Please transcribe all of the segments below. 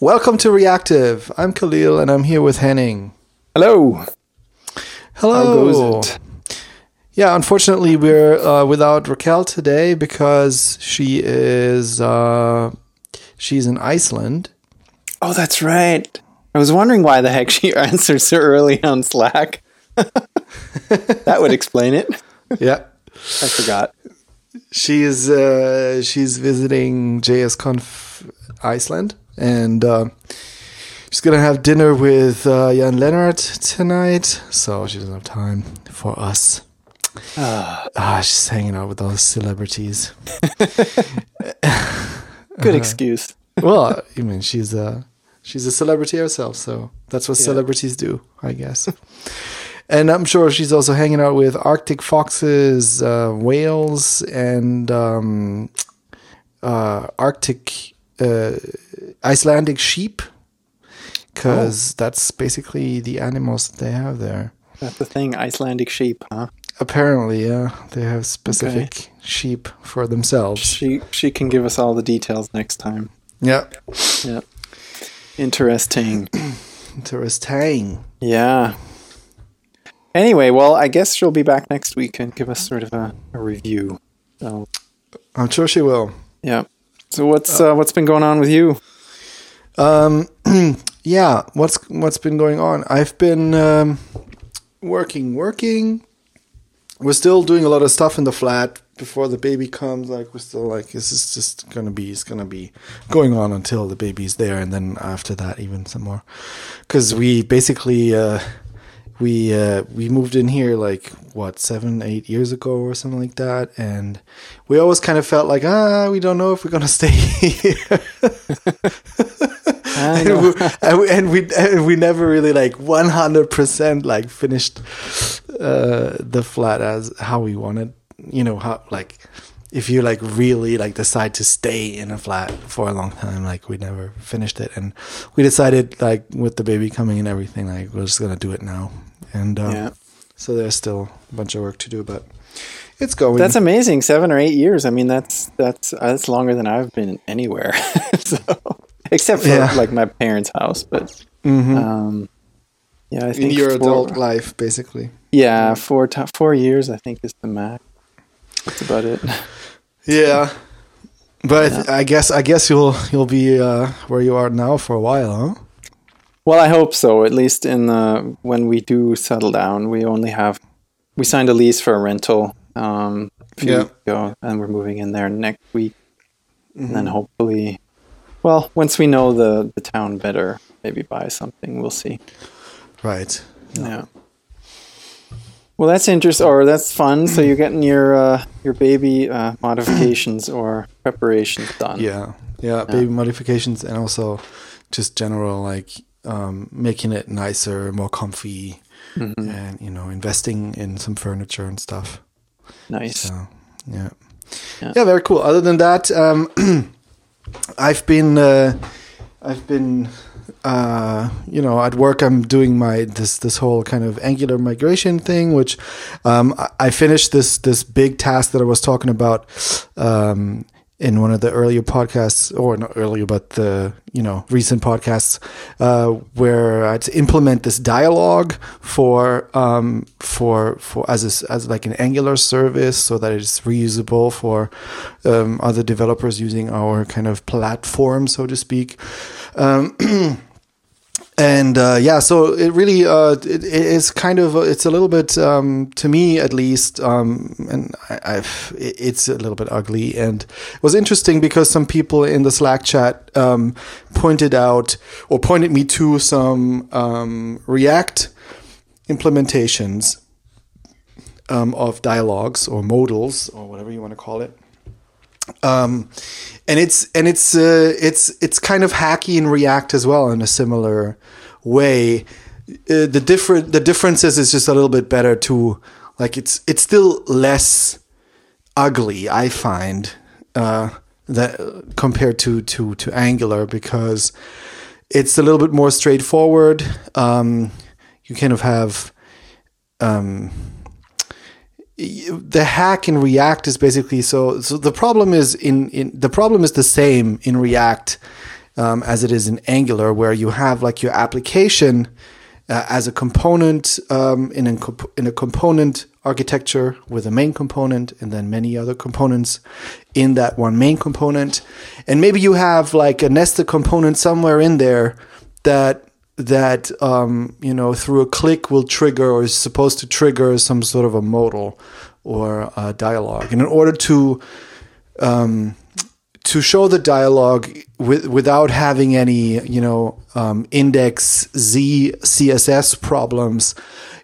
Welcome to Reactive. I'm Kahlil and I'm here with Henning. Hello. Hello. How goes it? Yeah, unfortunately, we're uh, without Raquel today because she is uh, she's in Iceland. Oh, that's right. I was wondering why the heck she answered so early on Slack. that would explain it. Yeah, I forgot. she's uh, she's visiting JSConf Iceland, and uh, she's gonna have dinner with uh, Jan Lehnardt tonight. So she doesn't have time for us. Ah, she's hanging out with all the celebrities. Good excuse. well, I mean, she's a she's a celebrity herself, so that's what Yeah. celebrities do, I guess. and I'm sure she's also hanging out with Arctic foxes, uh, whales, and um, uh, Arctic uh, Icelandic sheep, because that's basically the animals they have there. That's the thing. Icelandic sheep, huh? Apparently, yeah, they have specific sheep for themselves. She she can give us all the details next time. Yeah, Yeah. Interesting. interesting. Yeah. Anyway, well, I guess she'll be back next week and give us sort of a, a review. So, I'm sure she will. yeah. So what's uh, what's been going on with you? Um, yeah, what's what's been going on? I've been um, working, working. We're still doing a lot of stuff in the flat before the baby comes. Like we're still like this is just gonna be it's gonna be going on until the baby's there, and then after that even some more. Because we basically uh, we uh, we moved in here like what seven eight years ago or something like that, and we always kind of felt like ah we don't know if we're gonna stay here. And, we, and we and we and we never really like one hundred percent like finished uh, the flat as how we wanted. You know how like if you like really like decide to stay in a flat for a long time, like we never finished it, and we decided like with the baby coming and everything, like we're just gonna do it now. And uh, Yeah. so there's still a bunch of work to do, but it's going. That's amazing. Seven or eight years. I mean, that's that's that's longer than I've been anywhere. so, except for Yeah. like my parents' house, but Mhm. um, yeah, I in think your four, adult life, basically. yeah, four to, four years. I think is the max. That's about it. Yeah, but I, th- I guess I guess you'll you'll be uh, where you are now for a while, huh? Well, I hope so. At least in the when we do settle down, we only have we signed a lease for a rental um, a few Yeah. weeks ago, and we're moving in there next week. And Mm-hmm. then hopefully, well, once we know the the town better, maybe buy something. We'll see. Right. Yeah. Well, that's interesting, or that's fun. So you're getting your uh, your baby uh, modifications or preparations done. Yeah, yeah. Baby modifications and also just general like um, making it nicer, more comfy, Mhm. and you know investing in some furniture and stuff. Nice. So yeah, Yeah. yeah, very cool. Other than that, um, I've been uh, I've been uh, you know at work. I'm doing my this this whole kind of Angular migration thing, which um, I, I finished this this big task that I was talking about. Um, in one of the earlier podcasts, or not earlier, but the you know recent podcasts, uh, where I had to implement this dialogue for um, for for as a, as like an Angular service, so that it's reusable for um, other developers using our kind of platform, so to speak. Um, and uh, yeah, so it really uh, it, it is kind of it's a little bit um, to me at least, um, and I, I've it's a little bit ugly. And it was interesting because some people in the Slack chat um, pointed out or pointed me to some um, React implementations um, of dialogues or modals or whatever you want to call it um, and it's and it's uh, it's it's kind of hacky in React as well in a similar way. Uh, the different the differences is just a little bit better to like it's it's still less ugly I find uh, that compared to to to Angular because it's a little bit more straightforward. Um, you kind of have um, the hack in React is basically so. So the problem is in, in the problem is the same in React um, as it is in Angular, where you have like your application uh, as a component um, in, a comp- in a component architecture with a main component and then many other components in that one main component. And maybe you have like a nested component somewhere in there that that um, you know through a click will trigger or is supposed to trigger some sort of a modal or a dialogue. And in order to um, to show the dialogue with, without having any, you know, um, index Z CSS problems,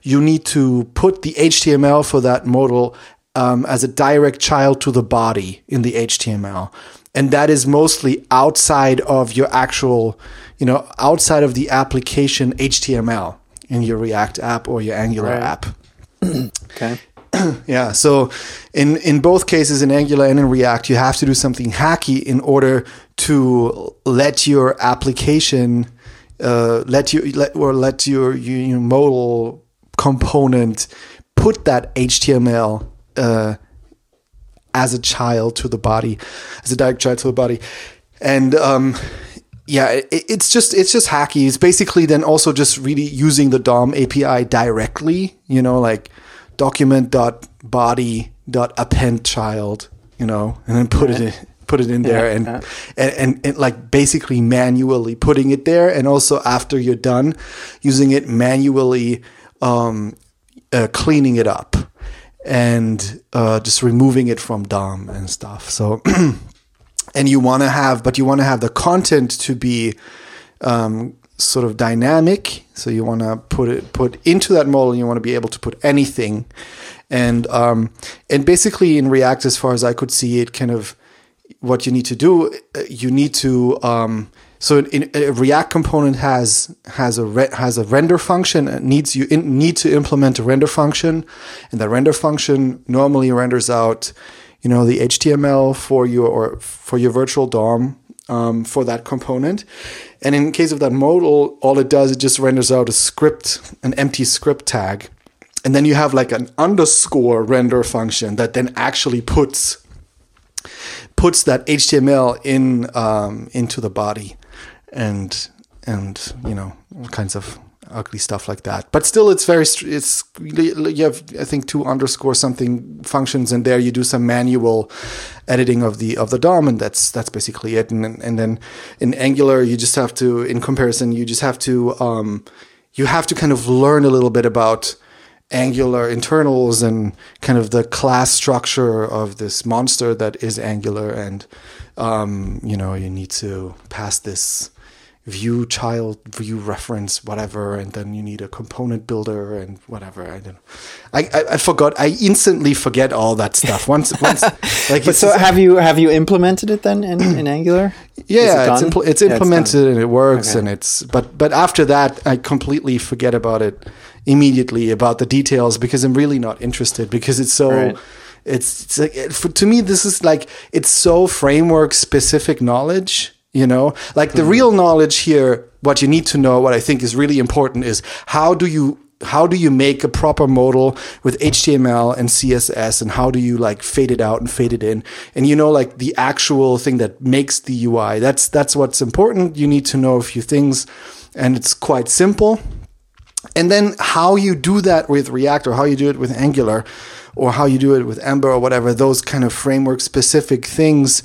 you need to put the HTML for that modal um, as a direct child to the body in the HTML. And that is mostly outside of your actual, you know, outside of the application HTML in your React app or your Angular Right. app. Okay. Yeah. So in in both cases, in Angular and in React, you have to do something hacky in order to let your application uh, let you let or let your, your, your modal component put that HTML uh, as a child to the body, as a direct child to the body, and um, yeah, it, it's just it's just hacky. It's basically then also just really using the DOM API directly. You know, like document.body.append child. You know, and then put it in, put it in there Yeah, and, yeah. and and and like basically manually putting it there, and also after you're done, using it manually, um, uh, cleaning it up and uh, just removing it from DOM and stuff. So, and you want to have, but you want to have the content to be um, sort of dynamic. So you want to put it put into that model. You want to be able to put anything, and um, and basically in React, as far as I could see it, kind of what you need to do, uh, you need to. Um, so in, a React component has has a re, has a render function. It needs you in, need to implement a render function, and the render function normally renders out, you know, the HTML for your or for your virtual DOM um, for that component. And in case of that modal, all it does it just renders out a script, an empty script tag, and then you have like an underscore render function that then actually puts puts that HTML in um, into the body, and and you know all kinds of ugly stuff like that. But still, it's very it's you have I think two underscore something functions, and there you do some manual editing of the of the DOM, and that's that's basically it. And and then in Angular, you just have to in comparison, you just have to um, you have to kind of learn a little bit about Angular internals and kind of the class structure of this monster that is Angular, and um, you know you need to pass this view child view reference whatever and then you need a component builder and whatever i don't i i, I forgot i instantly forget all that stuff once once like But so just- have you have you implemented it then in, in Angular? yeah it it's, impl- it's Yeah, it's implemented and it works Okay. and it's but but after that i completely forget about it immediately about the details because i'm really not interested because it's so Right. it's, it's like for, to me this is like it's so framework specific knowledge you know? Like the hmm. real knowledge here what you need to know what i think is really important is how do you how do you make a proper modal with html and css and how do you like fade it out and fade it in? And you know like the actual thing that makes the ui that's that's what's important. You need to know a few things and it's quite simple. And then how you do that with React or how you do it with Angular or how you do it with Ember or whatever, those kind of framework specific things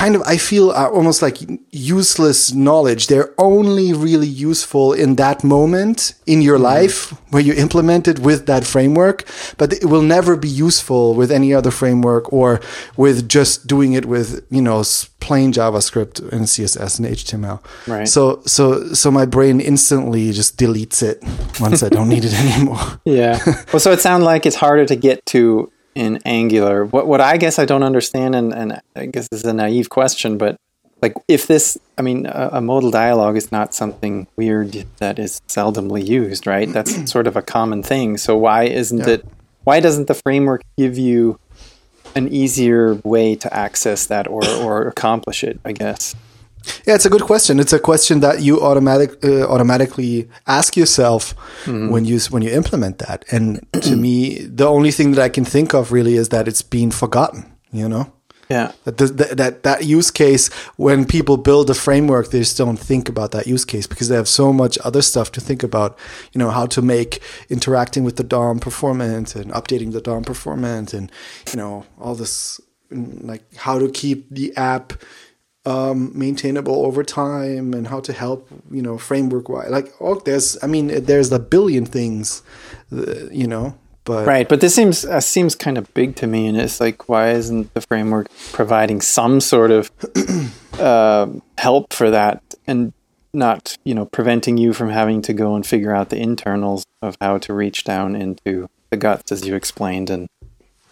kind of I feel are almost like useless knowledge. They're only really useful in that moment in your mm-hmm. life where you implement it with that framework, but it will never be useful with any other framework or with just doing it with, you know, plain JavaScript and CSS and HTML. Right. So so so my brain instantly just deletes it once I don't need it anymore. Yeah. well, so it sounds like it's harder to get to in Angular. What what I guess I don't understand, and, and I guess this is a naive question, but like if this, I mean, a, a modal dialogue is not something weird that is seldomly used, right? That's sort of a common thing. So why isn't Yeah. it? Why doesn't the framework give you an easier way to access that or or accomplish it? I guess. Yeah, it's a good question. It's a question that you automatic uh, automatically ask yourself when you when you implement that. And to me, the only thing that I can think of really is that it's been forgotten. You know, Yeah. That, the, that that that use case when people build a framework, they just don't think about that use case because they have so much other stuff to think about. You know how to make interacting with the DOM performant and updating the DOM performant, and you know all this mm, like how to keep the app um, maintainable over time and how to help you know framework wise. Like oh, there's I mean there's a billion things, uh, you know. But Right, but this seems uh, seems kind of big to me, and it's like, why isn't the framework providing some sort of uh, help for that, and not you know preventing you from having to go and figure out the internals of how to reach down into the guts, as you explained, and,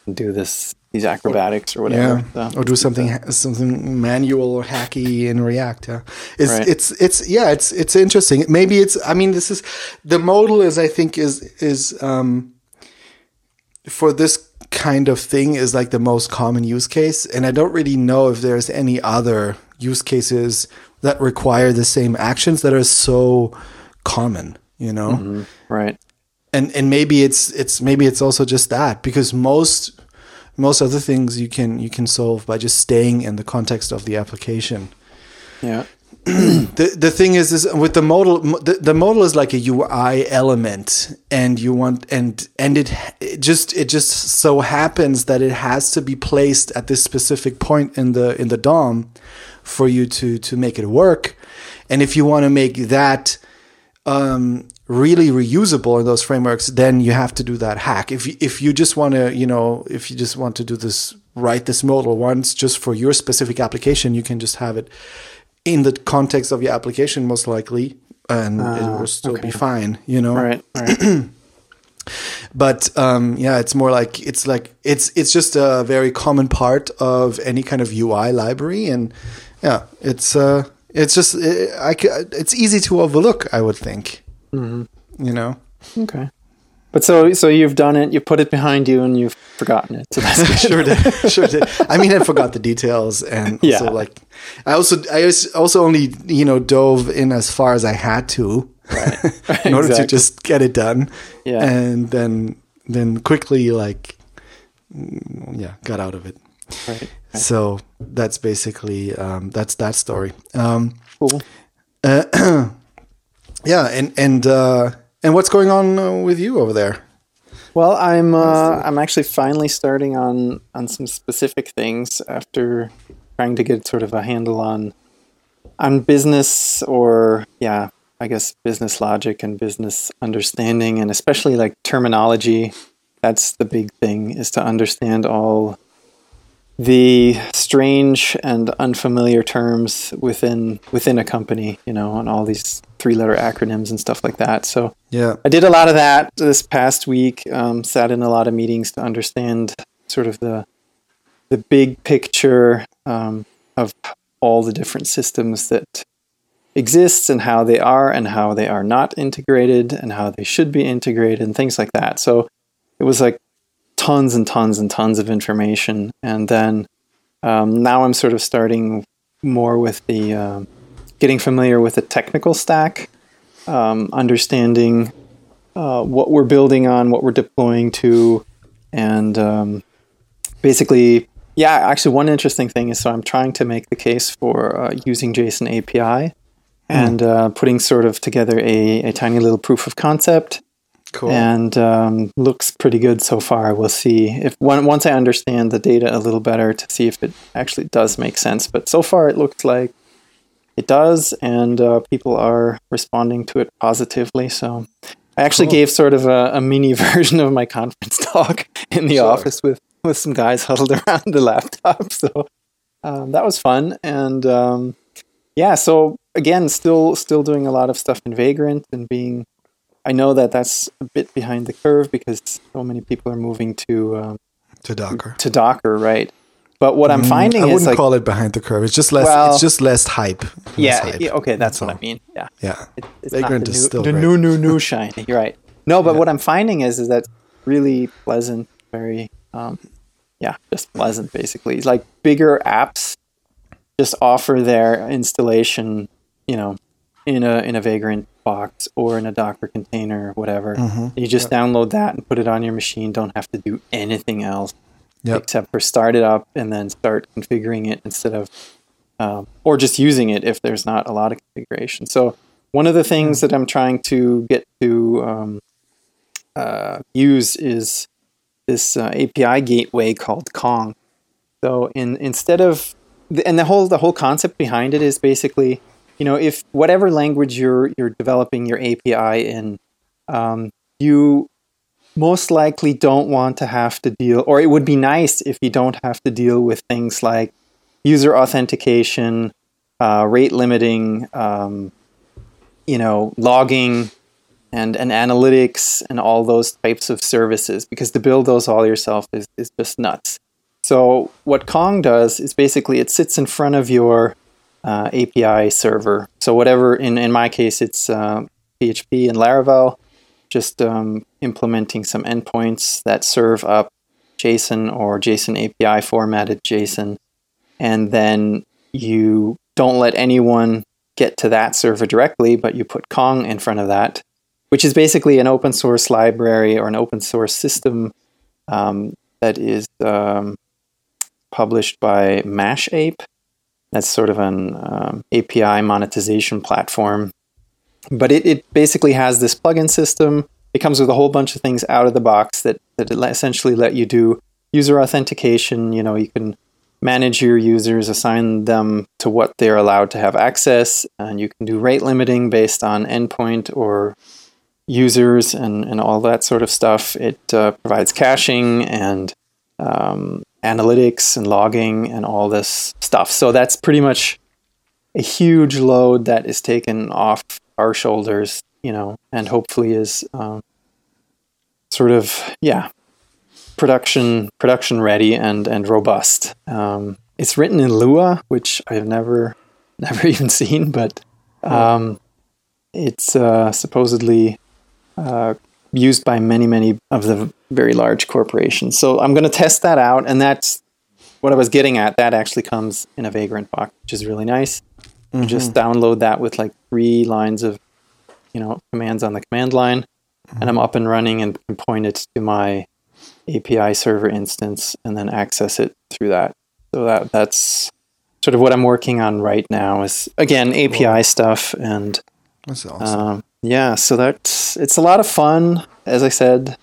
and do this these acrobatics or whatever. Yeah, So- or do something something manual or hacky in React. Yeah, it's Right. it's it's yeah, it's it's interesting. Maybe it's. I mean, this is the modal is. I think is is um for this kind of thing is like the most common use case, and I don't really know if there's any other use cases that require the same actions that are so common. You know Mm-hmm. right. and and maybe it's it's maybe it's also just that because most most other things you can you can solve by just staying in the context of the application Yeah. the the thing is is with the modal the, the modal is like a UI element and you want and and it, it just it just so happens that it has to be placed at this specific point in the in the DOM for you to to make it work and if you want to make that um, really reusable in those frameworks, then you have to do that hack. If you, if you just want to, you know, if you just want to do this, write this modal once just for your specific application, you can just have it in the context of your application, most likely, and it will still be fine. You know, Right. Right. but um, yeah, it's more like it's like it's it's just a very common part of any kind of UI library, and yeah, it's uh, it's just it, I it's easy to overlook. I would think, you know. okay. But so so you've done it. You put it behind you, and you've forgotten it. So that's sure did, sure did. I mean, I forgot the details, and Yeah. also like, I also I also only you know dove in as far as I had to, in order to just get it done, Yeah. and then then quickly like, yeah, got out of it. Right. So that's basically um, that's that story. Um, Cool. yeah, and and uh, and what's going on uh, with you over there? Well, I'm uh, I'm actually finally starting on on some specific things after trying to get sort of a handle on on business or yeah, I guess business logic and business understanding and especially like terminology. That's the big thing is to understand all the strange and unfamiliar terms within within a company, you know, and all these three letter acronyms and stuff like that. So Yeah, I did a lot of that this past week. Um, sat in a lot of meetings to understand sort of the the big picture um, of all the different systems that exist and how they are and how they are not integrated and how they should be integrated and things like that. So it was like tons and tons and tons of information. And then um, now I'm sort of starting more with the um getting familiar with the technical stack um, understanding uh, what we're building on, what we're deploying to, and um, basically, yeah. Actually, one interesting thing is so I'm trying to make the case for uh, using JSON API and uh, putting sort of together a, a tiny little proof of concept. Cool. And um, looks pretty good so far. We'll see if one, once I understand the data a little better to see if it actually does make sense. But so far, it looks like it does, and uh, people are responding to it positively. So I actually Cool. gave sort of a, a mini version of my conference talk in the Sure. office with, with some guys huddled around the laptop. So um, that was fun, and um, yeah. So again, still still doing a lot of stuff in Vagrant and being. I know that that's a bit behind the curve because so many people are moving to um, to Docker. to Docker, right? But what I'm finding Mm, I wouldn't like, call it behind the curve. It's just less. Well, it's just less hype. Less yeah, hype. yeah, okay, that's what I mean. Yeah, Yeah, It- it's Vagrant the is new, still the new, new, new shiny. You're right. No, but what I'm finding is is that really pleasant, very, um, yeah, just pleasant. Basically, like bigger apps just offer their installation, you know, in a in a Vagrant box or in a Docker container or whatever. Mm-hmm. You just download that and put it on your machine. Don't have to do anything else. Yep. except for start it up and then start configuring it instead of, um, or just using it if there's not a lot of configuration. So one of the things that I'm trying to get to um, uh, use is this uh, API gateway called Kong. So in instead of and the whole the whole concept behind it is basically, you know, if whatever language you're you're developing your API in, um, you most likely don't want to have to deal, or it would be nice if you don't have to deal with things like user authentication, uh, rate limiting, um, you know, logging, and and analytics, and all those types of services. Because to build those all yourself is is just nuts. So what Kong does is basically it sits in front of your uh, API server. So whatever, in in my case, it's uh, PHP and Laravel just um, implementing some endpoints that serve up JSON or JSON API formatted JSON. And then you don't let anyone get to that server directly, but you put Kong in front of that, which is basically an open source library or an open source system um, that is um, published by Mashape. That's sort of an um, API monetization platform but it, it basically has this plugin system. It comes with a whole bunch of things out of the box that, that essentially let you do user authentication. You know, you can manage your users, assign them to what they're allowed to have access, and you can do rate limiting based on endpoint or users and, and all that sort of stuff. It uh, provides caching and um, analytics and logging and all this stuff. So that's pretty much a huge load that is taken off our shoulders, you know, and hopefully is um, sort of yeah production production ready and and robust. Um, it's written in Lua, which I've never never even seen, but um, it's uh, supposedly uh, used by many many of the very large corporations. So I'm going to test that out, and that's what I was getting at. That actually comes in a Vagrant box, which is really nice. Mm-hmm. Just download that with like three lines of, you know, commands on the command line, mm-hmm. and I'm up and running and can point it to my API server instance and then access it through that. So that that's sort of what I'm working on right now. Is again API cool. stuff and that's awesome. Um, yeah, so that's it's a lot of fun. As I said,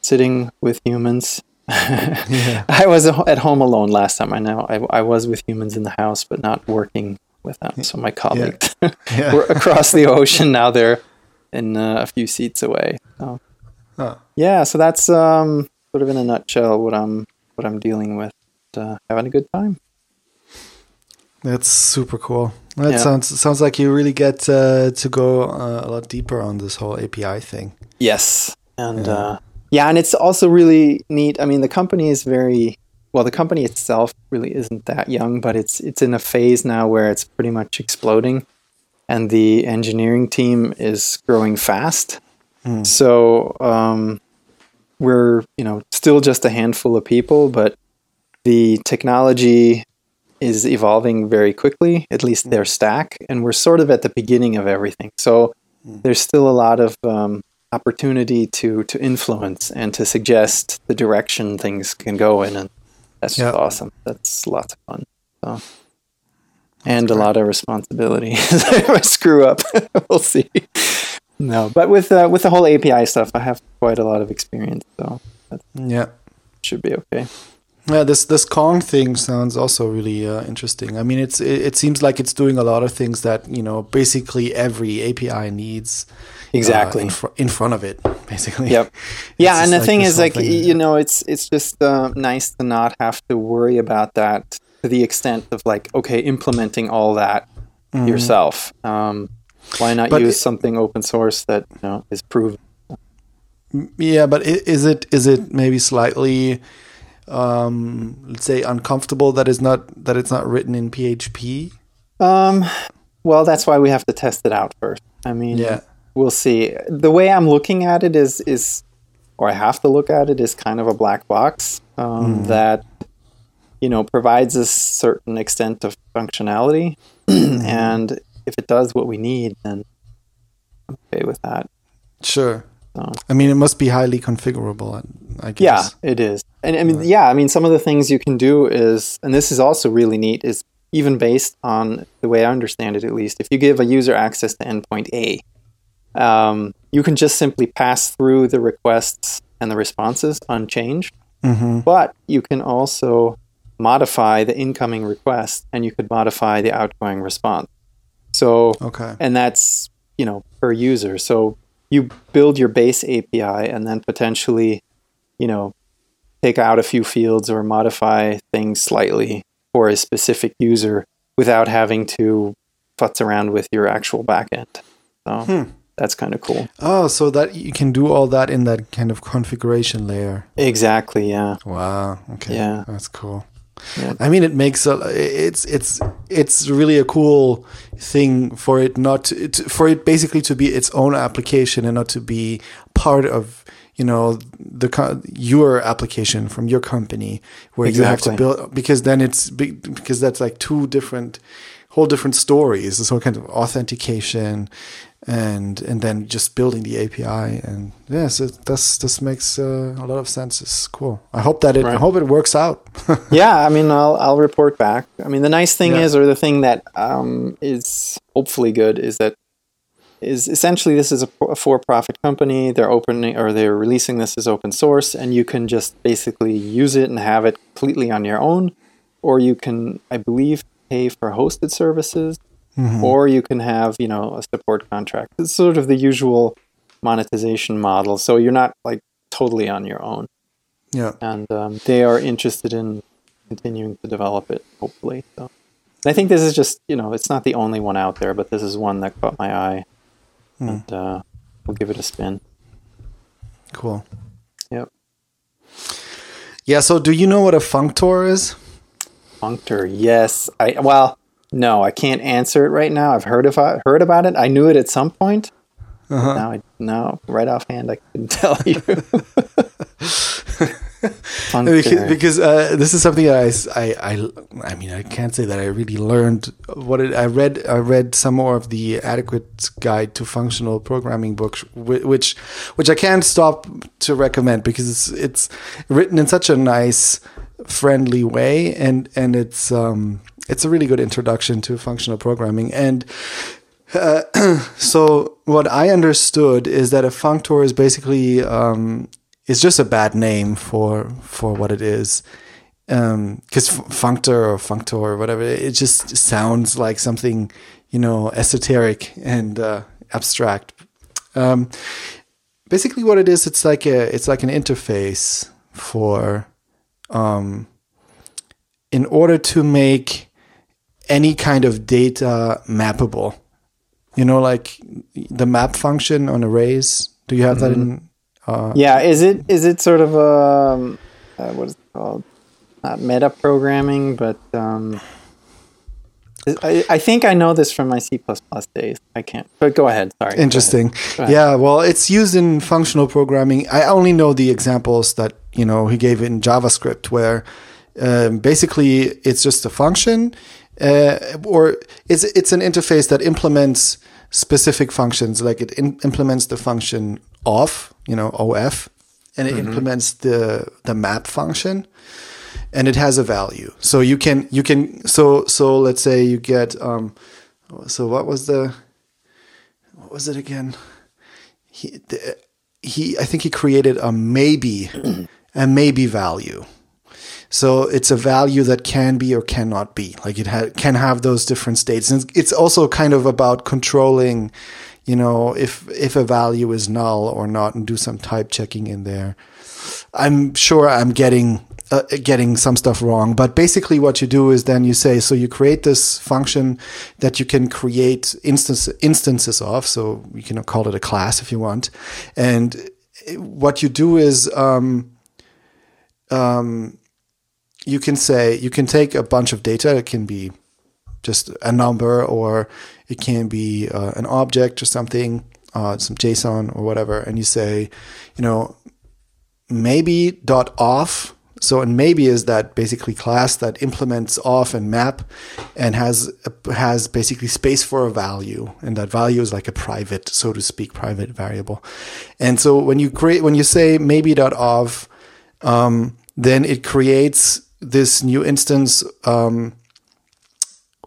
sitting with humans. yeah. I was at home alone last time. I know I, I was with humans in the house, but not working with them. So my colleagues yeah. yeah. were across the ocean. Now they're in uh, a few seats away. So, yeah, so that's um, sort of in a nutshell what I'm what I'm dealing with. Uh, having a good time. That's super cool. That yeah. sounds sounds like you really get uh, to go uh, a lot deeper on this whole API thing. Yes, and yeah. Uh, yeah, and it's also really neat. I mean, the company is very well, the company itself really isn't that young, but it's it's in a phase now where it's pretty much exploding, and the engineering team is growing fast. Mm. So um, we're you know still just a handful of people, but the technology is evolving very quickly. At least mm. their stack, and we're sort of at the beginning of everything. So mm. there's still a lot of um, opportunity to to influence and to suggest the direction things can go in and that's yep. awesome. That's lots of fun. So. And a lot of responsibility. if I screw up, we'll see. No, but with uh, with the whole API stuff, I have quite a lot of experience, so yeah, should be okay. Yeah, this this Kong thing sounds also really uh, interesting. I mean, it's it, it, seems like it's doing a lot of things that you know basically every API needs. Exactly uh, in, fr- in, front of it, basically. Yep. Yeah, and the like thing is, like you know, it's it's just uh, nice to not have to worry about that to the extent of like okay, implementing all that mm. yourself. Um, why not but use it, something open source that you know is proven? Yeah, but is it is it maybe slightly um, let's say uncomfortable that is not that it's not written in PHP? Um, well, that's why we have to test it out first. I mean, yeah, we'll see. The way I'm looking at it is is, or I have to look at it is kind of a black box um, mm. that you know provides a certain extent of functionality, hmm. and if it does what we need, then I'm okay with that. Sure. So I mean, it must be highly configurable. I guess. yeah, it is. And I mean, yeah, I mean, some of the things you can do is, and this is also really neat, is even based on the way I understand it, at least. If you give a user access to endpoint A, um, you can just simply pass through the requests and the responses unchanged. Mm-hmm. But you can also modify the incoming request and you could modify the outgoing response. So, Okay. and that's, you know, per user. So you build your base API and then potentially, you know, take out a few fields or modify things slightly for a specific user without having to futz around with your actual backend. So Hmm. that's kind of cool. Oh, so that you can do all that in that kind of configuration layer. Exactly. Yeah. Wow. Okay. Yeah. That's cool. Yeah. I mean, it makes a it's it's it's really a cool thing for it not to, for it basically to be its own application and not to be part of you know the your application from your company where you have to build because then it's because that's like two different whole different stories. This whole kind of authentication and and then just building the API and yes, it, this this makes uh, a lot of sense. It's cool. I hope that it I hope it works out. yeah, I mean, I'll I'll report back. I mean, the nice thing Yeah. is, or the thing that um, is hopefully good, is that is essentially this is a, a for-profit company. They're opening or they're releasing this as open source, and you can just basically use it and have it completely on your own, or you can, I believe, pay for hosted services, or you can have you know a support contract. It's sort of the usual monetization model. So you're not like totally on your own yeah. and um, they are interested in continuing to develop it. Hopefully, so I think this is just you know it's not the only one out there, but this is one that caught my eye, and uh, we'll give it a spin. Cool. Yep, Yeah. So, do you know what a functor is? Functor. Yes, I well, no, I can't answer it right now. I've heard of heard about it. I knew it at some point. Uh-huh. Now, I, no, right offhand, I couldn't tell you. Because, because uh, this is something that i i mean, I can't say that I really learned what it. I read, I read some more of the Adequate Guide to Functional Programming books, which, which I can't stop to recommend because it's it's written in such a nice, friendly way, and and it's um it's a really good introduction to functional programming and. So what I understood is that a functor is basically um, is just a bad name for for what it is, because functor or functor or whatever it just sounds like something you know esoteric and uh, abstract. Um, basically, what it is, it's like a it's like an interface for um, in order to make any kind of data mappable you know, like the map function on arrays. Do you have that in? Uh, yeah, is it is it sort of um, uh, what is it called? Not meta programming, but um, I, I think I know this from my C days. I can't, but go ahead. Sorry. Interesting. Ahead. Yeah, well, it's used in functional programming. I only know the examples that you know he gave in JavaScript, where um, basically it's just a function, uh, or it's it's an interface that implements specific functions. Like it in, implements the function of, you know, of, and it implements the the map function and it has a value. So you can you can so so let's say you get um so what was the what was it again? He the, he I think he created a maybe a maybe value. So it's a value that can be or cannot be. Like it ha- can have those different states. And it's also kind of about controlling, you know, if if a value is null or not, and do some type checking in there. I'm sure I'm getting uh, getting some stuff wrong, but basically what you do is then you say so you create this function that you can create instance, instances of. So you can call it a class if you want, and what you do is um, um, you can say you can take a bunch of data. It can be just a number, or it can be uh, an object or something, uh, some JSON or whatever, and you say, you know, maybe dot off So, and maybe is that basically class that implements off and map and has has basically space for a value, and that value is like a private, so to speak, private variable. And so when you create when you say maybe dot of, um, then it creates this new instance. Um,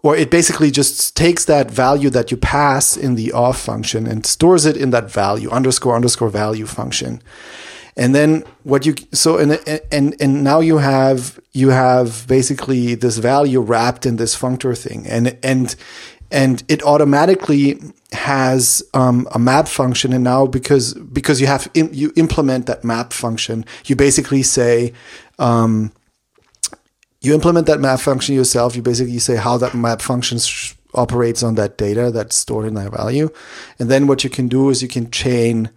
or it basically just takes that value that you pass in the off function and stores it in that value underscore underscore value function and then what you so and and and now you have you have basically this value wrapped in this functor thing. And and and it automatically has um, a map function. And now because because you have you implement that map function you basically say um, you implement that map function yourself. You basically say how that map function operates on that data that's stored in that value, and then what you can do is you can chain,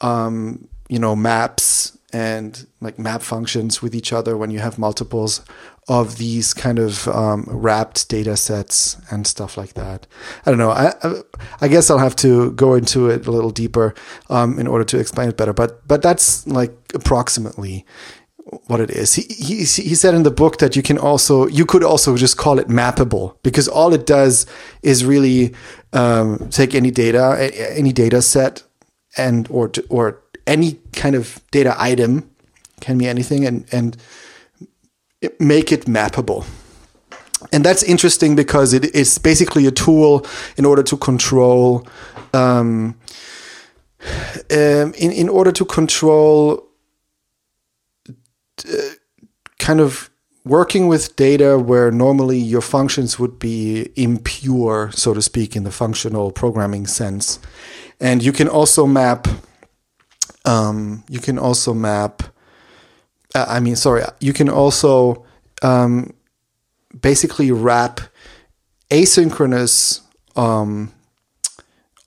um, you know, maps and like map functions with each other when you have multiples of these kind of um, wrapped data sets and stuff like that. I don't know. I, I guess I'll have to go into it a little deeper um, in order to explain it better. But but that's like approximately what it is. He, he he said in the book that you can also you could also just call it mappable because all it does is really um, take any data any data set and or or any kind of data item can be anything and and make it mappable. And that's interesting because it, it's basically a tool in order to control um, um, in in order to control uh, kind of working with data where normally your functions would be impure, so to speak, in the functional programming sense. And you can also map, um, you can also map, uh, I mean, sorry, you can also um, basically wrap asynchronous um,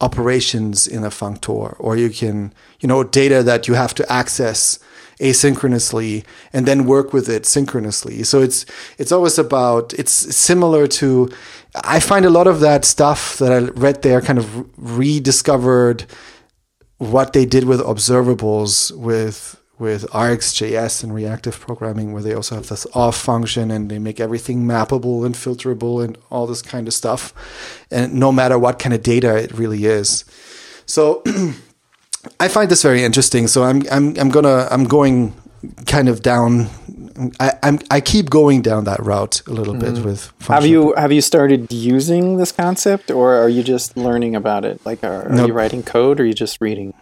operations in a functor, or you can, you know, data that you have to access asynchronously and then work with it synchronously. So it's it's always about it's similar to I find a lot of that stuff that I read there kind of rediscovered what they did with observables with with RxJS and reactive programming, where they also have this off function and they make everything mappable and filterable and all this kind of stuff. And no matter what kind of data it really is. So I find this very interesting. So I'm I'm I'm gonna I'm going kind of down. I I'm, I keep going down that route a little mm-hmm. bit with. Have you have you started using this concept, or are you just learning about it? Like, are, are nope. you writing code, or are you just reading?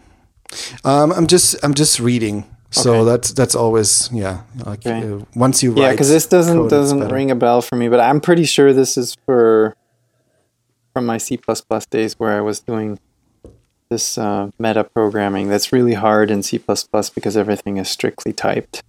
Um, I'm just I'm just reading. So okay. that's that's always yeah. Like okay. uh, once you write, yeah, because this doesn't doesn't ring a bell for me, but I'm pretty sure this is for from my C days where I was doing this uh, meta programming that's really hard in C++ because everything is strictly typed.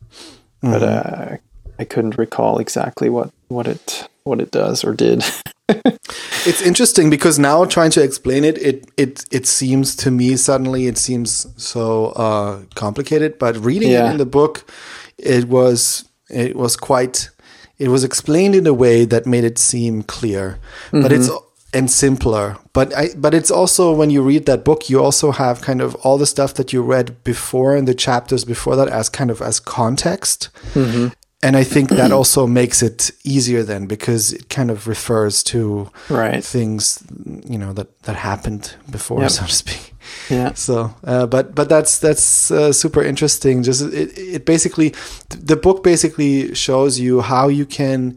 Mm-hmm. But uh, I couldn't recall exactly what, what it what it does or did. it's interesting because now trying to explain it, it it it seems to me suddenly it seems so uh, complicated. But reading yeah. it in the book, it was it was quite it was explained in a way that made it seem clear. Mm-hmm. But it's and simpler. But I but it's also when you read that book, you also have kind of all the stuff that you read before in the chapters before that as kind of as context. Mm-hmm. And I think that also makes it easier then because it kind of refers to right. things you know that that happened before, yep. so to speak. Yeah. So, uh, but but that's that's uh, super interesting. Just it it basically the book basically shows you how you can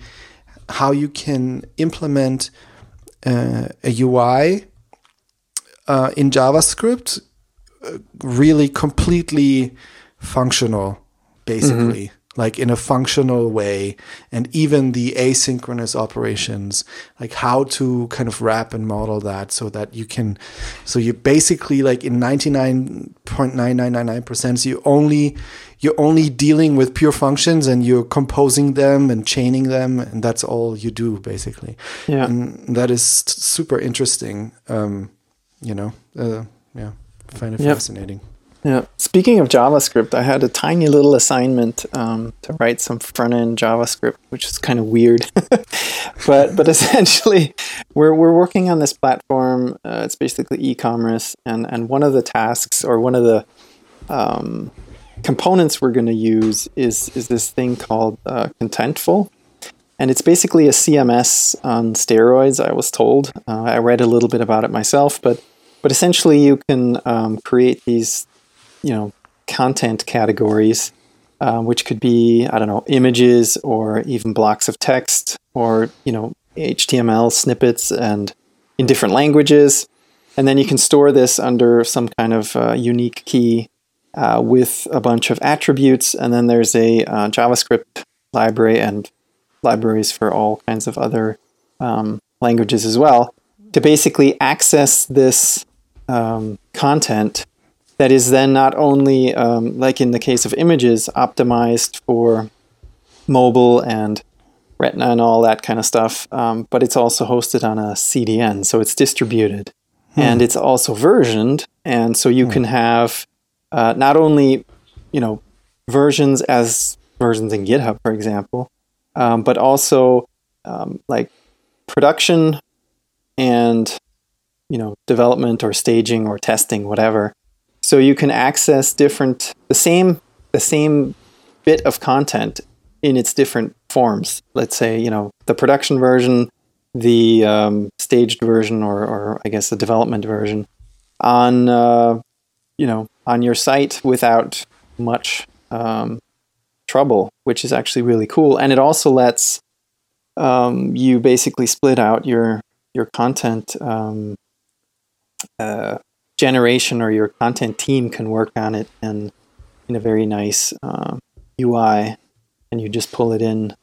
how you can implement uh, a UI uh, in JavaScript, uh, really completely functional, basically. Mm-hmm like in a functional way and even the asynchronous operations like how to kind of wrap and model that so that you can so you basically like in 99.9999% you only you're only dealing with pure functions and you're composing them and chaining them and that's all you do basically. Yeah. And that is super interesting um you know uh, yeah find it yep. fascinating yeah. Speaking of JavaScript, I had a tiny little assignment um, to write some front end JavaScript, which is kind of weird. but but essentially, we're we're working on this platform. Uh, it's basically e-commerce, and and one of the tasks or one of the um, components we're going to use is is this thing called uh, Contentful, and it's basically a CMS on steroids. I was told. Uh, I read a little bit about it myself, but but essentially you can um, create these, you know, content categories, uh, which could be I don't know images or even blocks of text or you know HTML snippets and in different languages, and then you can store this under some kind of uh, unique key uh, with a bunch of attributes, and then there's a uh, JavaScript library and libraries for all kinds of other um, languages as well to basically access this um, content that is then not only, um, like in the case of images, optimized for mobile and Retina and all that kind of stuff, um, but it's also hosted on a CDN, so it's distributed. Hmm. And it's also versioned, and so you hmm. can have uh, not only, you know, versions as versions in GitHub, for example, um, but also um, like production and you know development or staging or testing, whatever. So you can access different the same the same bit of content in its different forms. Let's say you know the production version, the um, staged version, or, or I guess the development version on uh, you know on your site without much um, trouble, which is actually really cool. And it also lets um, you basically split out your your content um, uh, generation, or your content team can work on it in in a very nice uh, UI, and you just pull it in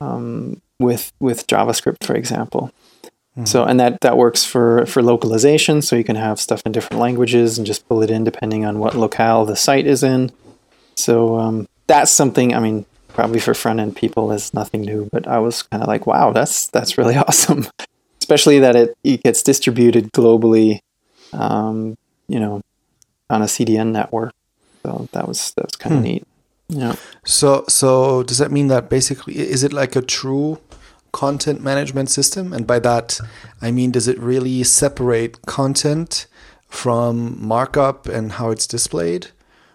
um, with with JavaScript, for example. Mm-hmm. So, and that that works for for localization. So you can have stuff in different languages and just pull it in depending on what locale the site is in. So um, that's something. I mean, probably for front end people is nothing new, but I was kind of like, wow, that's that's really awesome. Especially that it, it gets distributed globally, um, you know, on a CDN network. So that was that was kind of hmm. neat. Yeah. So so does that mean that basically is it like a true content management system? And by that I mean does it really separate content from markup and how it's displayed?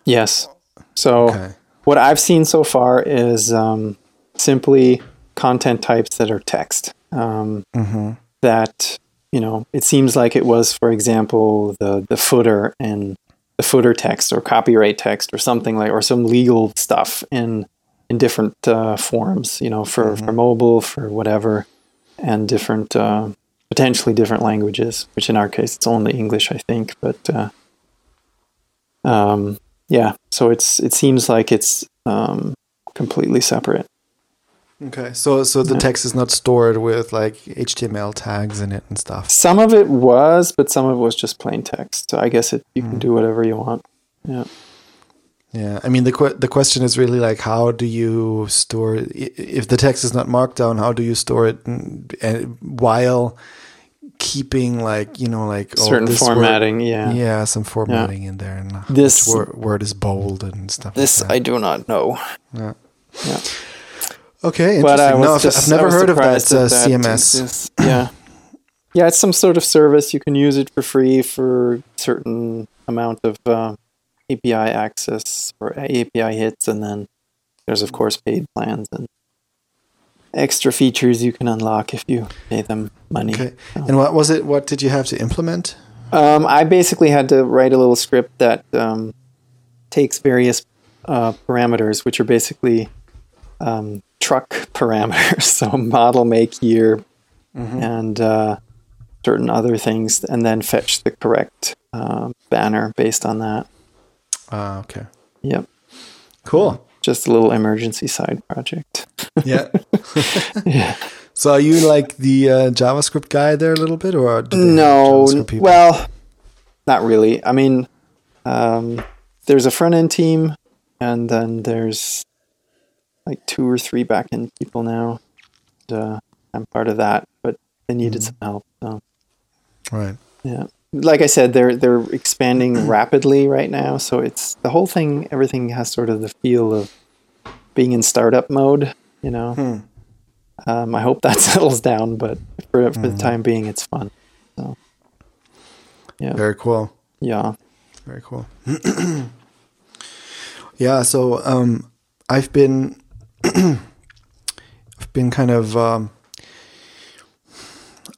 Yes. So okay what I've seen so far is um, simply content types that are text. Um, mm-hmm. That you know, it seems like it was, for example, the the footer and the footer text or copyright text or something like, or some legal stuff in in different uh, forms. You know, for mm-hmm. for mobile, for whatever, and different uh, potentially different languages. Which in our case, it's only English, I think, but. Uh, um, yeah, so it's it seems like it's um, completely separate. Okay, so so the text is not stored with like HTML tags in it and stuff. Some of it was, but some of it was just plain text. So I guess it you mm. can do whatever you want. Yeah. Yeah, I mean the que- the question is really like how do you store if the text is not marked down? How do you store it and, and while keeping like you know like oh, certain formatting word, yeah yeah some formatting yeah. in there and this word, word, is bold and stuff this like i do not know yeah yeah okay but I no, just, I've, never heard of that, uh, that cms yeah yeah it's some sort of service you can use it for free for certain amount of uh, api access or api hits and then there's of course paid plans and extra features you can unlock if you pay them money. Okay. So. And what was it? What did you have to implement? Um, I basically had to write a little script that um, takes various uh, parameters, which are basically um, truck parameters, so model, make, year, mm-hmm. and uh, certain other things, and then fetch the correct uh, banner based on that. Ah, okay. Yep. Cool. Just a little emergency side project. yeah. yeah. So are you like the uh, JavaScript guy there a little bit, or no? Well, not really. I mean, um, there's a front end team, and then there's like two or three back end people now. And, uh, I'm part of that, but they needed mm. some help. So. Right. Yeah. Like I said, they're they're expanding rapidly right now, so it's the whole thing. Everything has sort of the feel of being in startup mode. You know. Hmm. Um, I hope that settles down, but for, for mm. the mm-hmm. time being, it's fun. So, yeah. Very cool. Yeah. Very cool. Yeah, so um, I've been I've been kind of um,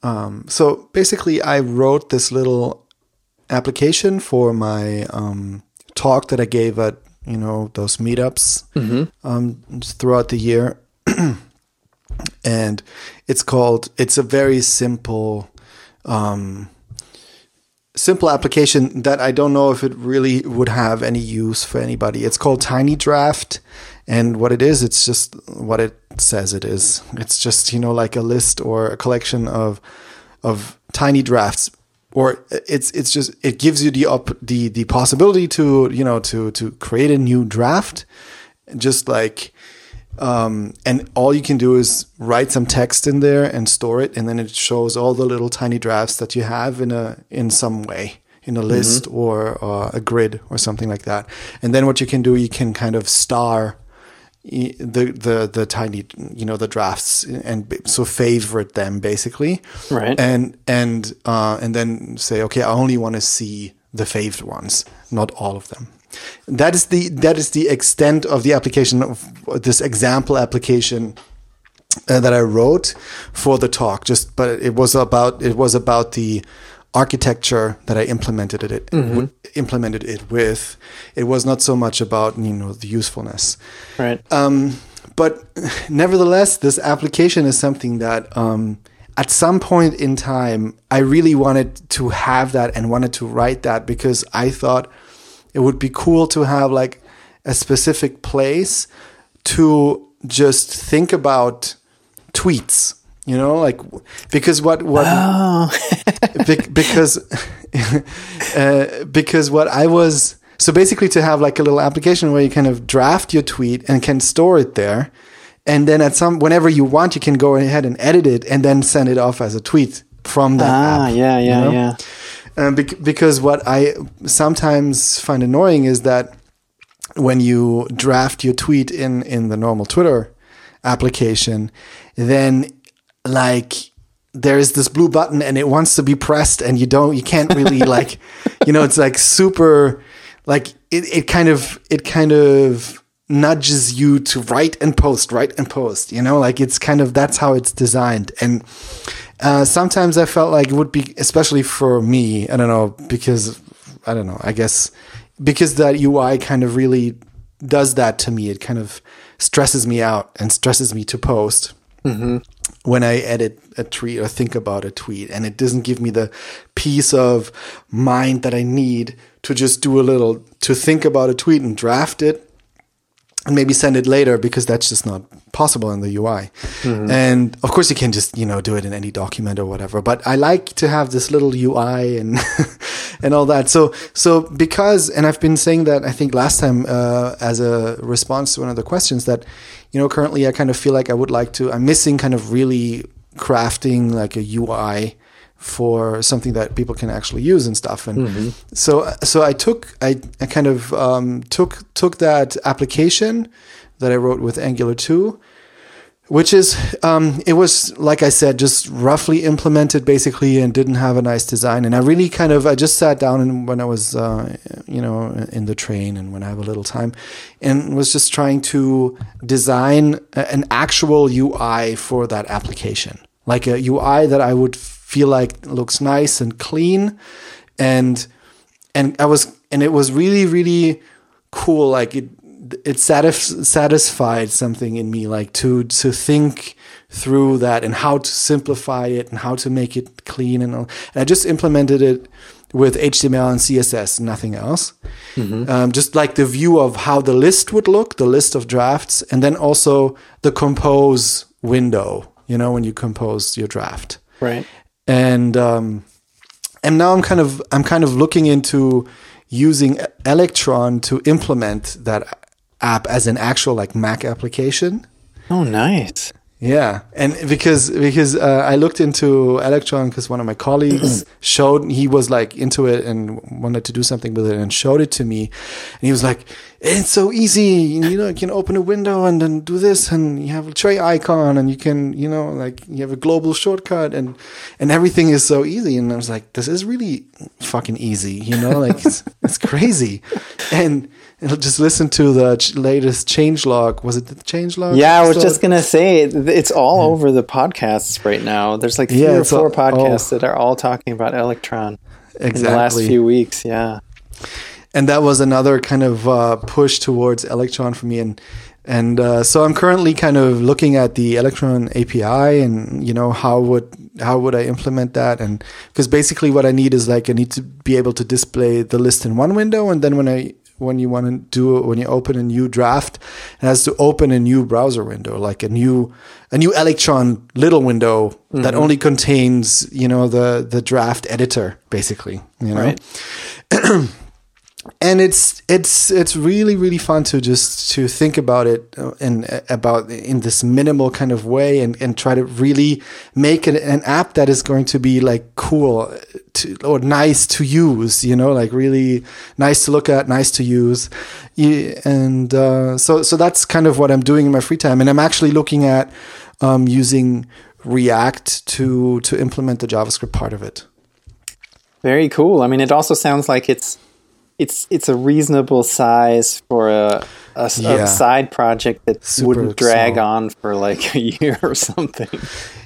um, so basically I wrote this little application for my um, talk that I gave at you know those meetups um, throughout the year, and it's called. It's a very simple. Um, simple application that I don't know if it really would have any use for anybody. It's called Tiny Draft, and what it is, it's just what it says it is. It's just you know like a list or a collection of of tiny drafts, or it's it's just it gives you the op- the the possibility to you know to to create a new draft, just like. Um, and all you can do is write some text in there and store it, and then it shows all the little tiny drafts that you have in a in some way in a list or uh, a grid or something like that. And then what you can do, you can kind of star the the the tiny you know the drafts and so favorite them basically Right. and and uh and then say okay i only want to see the favored ones not all of them that is the that is the extent of the application of this example application uh, that I wrote for the talk. Just, but it was about it was about the architecture that I implemented it w- implemented it with. It was not so much about you know the usefulness. Right. Um, but nevertheless, this application is something that um, at some point in time, I really wanted to have that and wanted to write that because I thought it would be cool to have like a specific place to just think about tweets. You know, like because what what Bec- because uh, because what I was so basically to have like a little application where you kind of draft your tweet and can store it there, and then at some whenever you want, you can go ahead and edit it and then send it off as a tweet from that ah, app. yeah, you yeah, know? yeah. Um, bec- because what I sometimes find annoying is that when you draft your tweet in in the normal Twitter application, then like there is this blue button and it wants to be pressed and you don't you can't really like you know it's like super like it, it kind of it kind of nudges you to write and post write and post you know? Like it's kind of that's how it's designed. And uh, sometimes i felt like it would be especially for me i don't know because i don't know i guess because that ui kind of really does that to me. It kind of stresses me out and stresses me to post when I edit a tweet or think about a tweet, and it doesn't give me the peace of mind that I need to just do a little to think about a tweet and draft it and maybe send it later because that's just not possible in the UI. And of course, you can just you know do it in any document or whatever. But I like to have this little UI and and all that. So so because and I've been saying that I think last time uh, as a response to one of the questions that you know currently I kind of feel like I would like to. I'm missing kind of really crafting like a UI for something that people can actually use and stuff. And so so I took I, I kind of um, took took that application that I wrote with Angular two, which is um, it was like I said just roughly implemented basically and didn't have a nice design. And I really kind of I just sat down and when I was uh, you know in the train and when I have a little time, and was just trying to design an actual UI for that application, like a UI that I would feel like looks nice and clean. And and I was and it was really really cool. Like it it satisf- satisfied something in me like to to think through that and how to simplify it and how to make it clean and all. And I just implemented it with HTML and CSS nothing else. Um, just like the view of how the list would look the list of drafts and then also the compose window you know when you compose your draft. Right. and um, and now I'm kind of I'm kind of looking into using Electron to implement that app as an actual like Mac application. Oh, nice. Yeah, and because because uh, I looked into Electron because one of my colleagues showed he was like into it and wanted to do something with it and showed it to me, and he was like, "It's so easy, you know, you can open a window and then do this, and you have a tray icon, and you can, you know, like you have a global shortcut, and and everything is so easy." And I was like, "This is really fucking easy, you know, like it's, it's crazy," and and just listen to the ch- latest change log. Was it the change log? Yeah, I was just gonna say it- it's all over the podcasts right now. There's like three Yeah, or four all- podcasts oh. that are all talking about Electron in the last few weeks. Yeah. And that was another kind of uh, push towards Electron for me. And and uh, so I'm currently kind of looking at the Electron API and you know how would how would I implement that? And because basically what I need is like I need to be able to display the list in one window, and then when I when you want to do it, when you open a new draft, it has to open a new browser window, like a new a new Electron little window that only contains you know the the draft editor, basically. You know. Right. and it's it's it's really really fun to just to think about it uh, in about in this minimal kind of way and and try to really make it an app that is going to be like cool to, or nice to use you know like really nice to look at nice to use. And uh, so so that's kind of what I'm doing in my free time. And I'm actually looking at um, using React to to implement the JavaScript part of it. Very cool. I mean, it also sounds like it's it's it's a reasonable size for a Yeah. side project that Super wouldn't drag small. on for like a year or something.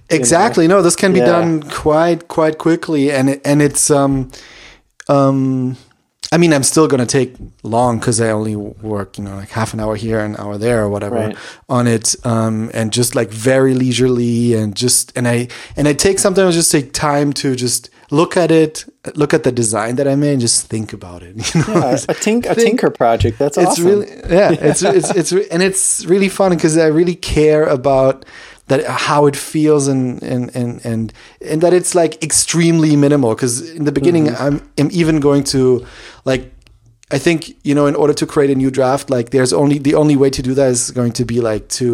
Exactly. No, this can be Yeah. done quite quite quickly, and it, and it's um um. I mean, I'm still gonna take long because I only work, you know, like half an hour here, an hour there, or whatever Right. on it, um, and just like very leisurely, and just and I and I take sometimes just take time to just look at it, look at the design that I made, and just think about it. You know, Yeah, a, tink, a tinker project. That's it's awesome. really yeah it's it's it's and it's really fun because i really care about that how it feels and and and and, and that it's like extremely minimal because in the beginning Mm-hmm. i'm i'm even going to like i think you know in order to create a new draft like there's only the only way to do that is going to be like to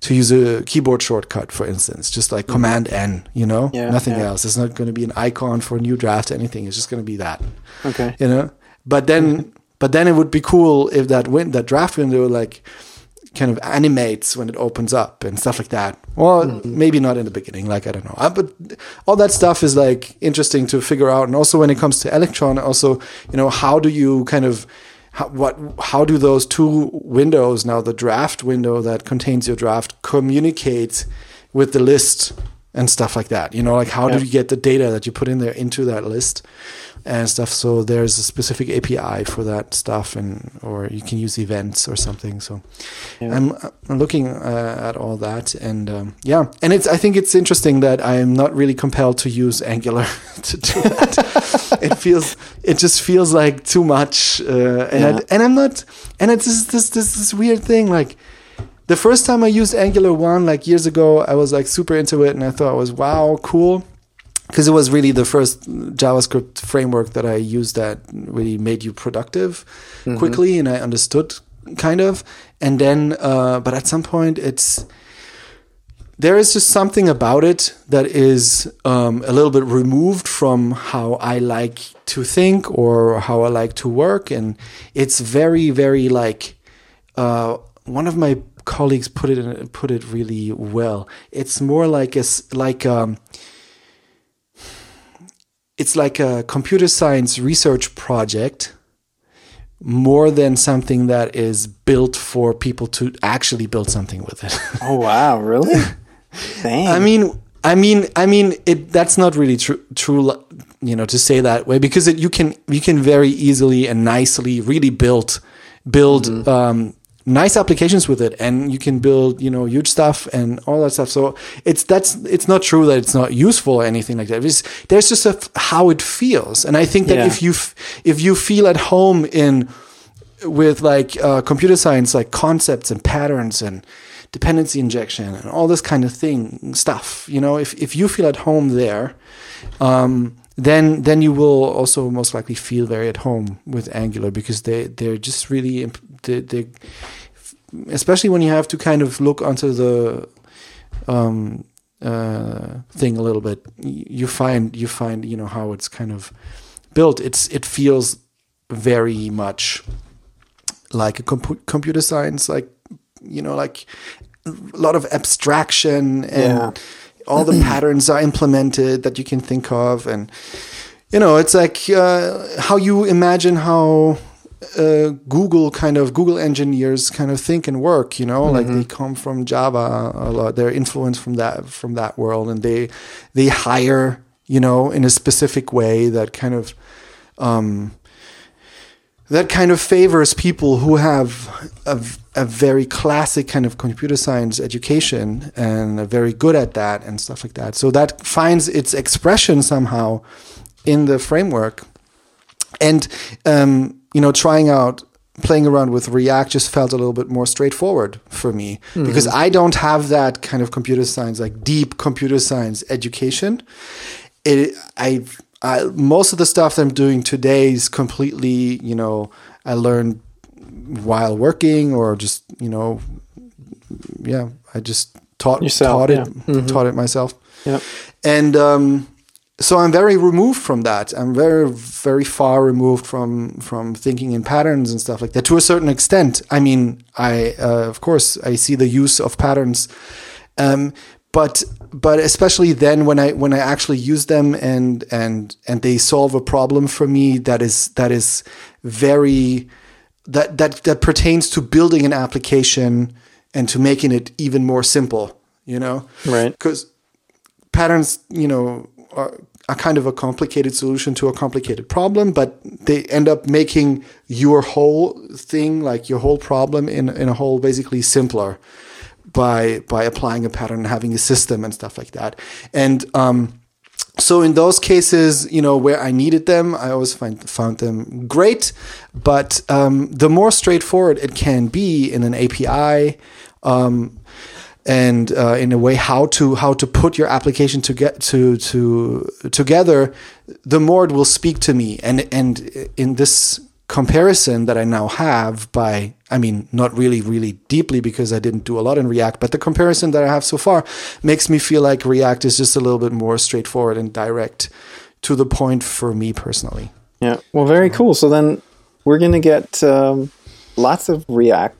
to use a keyboard shortcut for instance just like command n you know? Mm-hmm. Yeah, nothing yeah. else. It's not going to be an icon for a new draft anything. It's just going to be that. Okay. you know? But then but then it would be cool if that win that draft window like kind of animates when it opens up and stuff like that. Well maybe not in the beginning like i don't know. Uh, but all that stuff is like interesting to figure out. And also when it comes to electron also you know how do you kind of how, what how do those two windows now the draft window that contains your draft communicate with the list and stuff like that you know like how Yeah. do you get the data that you put in there into that list and stuff so there's a specific api for that stuff and or you can use events or something so Yeah. I'm, I'm looking uh, at all that and um, yeah and it's i think it's interesting that i'm not really compelled to use angular to do that it feels it just feels like too much uh, and Yeah. I, and i'm not and it's this this this, this weird thing like the first time I used Angular 1, like years ago, I was like super into it and I thought it was wow, cool. Because it was really the first JavaScript framework that I used that really made you productive quickly and I understood kind of. And then, uh, but at some point, it's there is just something about it that is um, a little bit removed from how I like to think or how I like to work, and it's very, very like uh, one of my colleagues put it in, put it really well. It's more like a like um, it's like a computer science research project more than something that is built for people to actually build something with it. Oh wow, really? Dang. I mean, I mean, I mean, it. That's not really true. True, you know, to say that way because it, you can you can very easily and nicely really build build um, nice applications with it, and you can build you know huge stuff and all that stuff. So it's that's it's not true that it's not useful or anything like that. It's, there's just a f- how it feels, and I think that Yeah. if you f- if you feel at home in with like uh, computer science, like concepts and patterns and dependency injection and all this kind of thing stuff. You know, if if you feel at home there, um, then then you will also most likely feel very at home with Angular because they they're just really they, they especially when you have to kind of look onto the um, uh, thing a little bit. You find you find you know how it's kind of built. It's it feels very much like a compu- computer science, like you know, like a lot of abstraction and Yeah. All the patterns are implemented that you can think of, and you know, it's like uh, how you imagine how uh, Google kind of Google engineers kind of think and work. You know, like they come from Java a lot. They're influenced from that from that world, and they they hire you know in a specific way that kind of um, that kind of favors people who have a, a very classic kind of computer science education and are very good at that and stuff like that. So that finds its expression somehow in the framework. And, um, you know, trying out, playing around with React just felt a little bit more straightforward for me because I don't have that kind of computer science, like deep computer science education. It, I, I, most of the stuff that I'm doing today is completely, you know, I learned while working or just, you know, yeah, I just taught Yourself, taught it yeah. Mhm. taught it myself. Yep. And um, so I'm very removed from that. I'm very very far removed from from thinking in patterns and stuff like that to a certain extent. I mean, I uh, of course I see the use of patterns, um, but but especially then when I when I actually use them and and and they solve a problem for me that is that is very that that that pertains to building an application and to making it even more simple. You know, Right. because patterns, you know, are, are kind of a complicated solution to a complicated problem, but they end up making your whole thing, like your whole problem, in in a whole basically simpler by by applying a pattern, and having a system and stuff like that. And um, so in those cases, you know, where I needed them, I always find found them great. But um, the more straightforward it can be in an API, um, and uh, in a way how to how to put your application to get to to together, the more it will speak to me. And and in this comparison that I now have by I mean not really really deeply because I didn't do a lot in React, but the comparison that I have so far makes me feel like React is just a little bit more straightforward and direct to the point for me personally. Yeah. Well, very cool. So then we're gonna get um, lots of React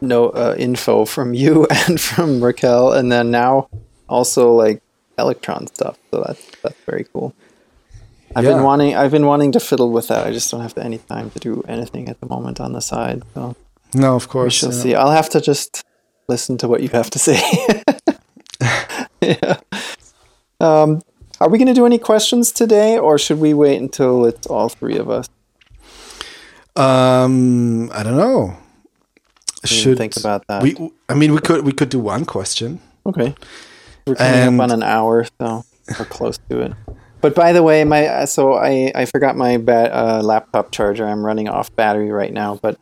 no uh, info from you and from Raquel, and then now also like Electron stuff. So that's that's very cool. I've Yeah. been wanting I've been wanting to fiddle with that. I just don't have any time to do anything at the moment on the side. So No, of course. we shall yeah. see. I'll have to just listen to what you have to say. yeah. Um, are we going to do any questions today, or should we wait until it's all three of us? Um, I don't know. Should think about that. We, I mean, we could we could do one question. Okay. We're coming And- up on an hour, so we're close to it. But by the way, my uh, so I I forgot my ba- uh, laptop charger. I'm running off battery right now, but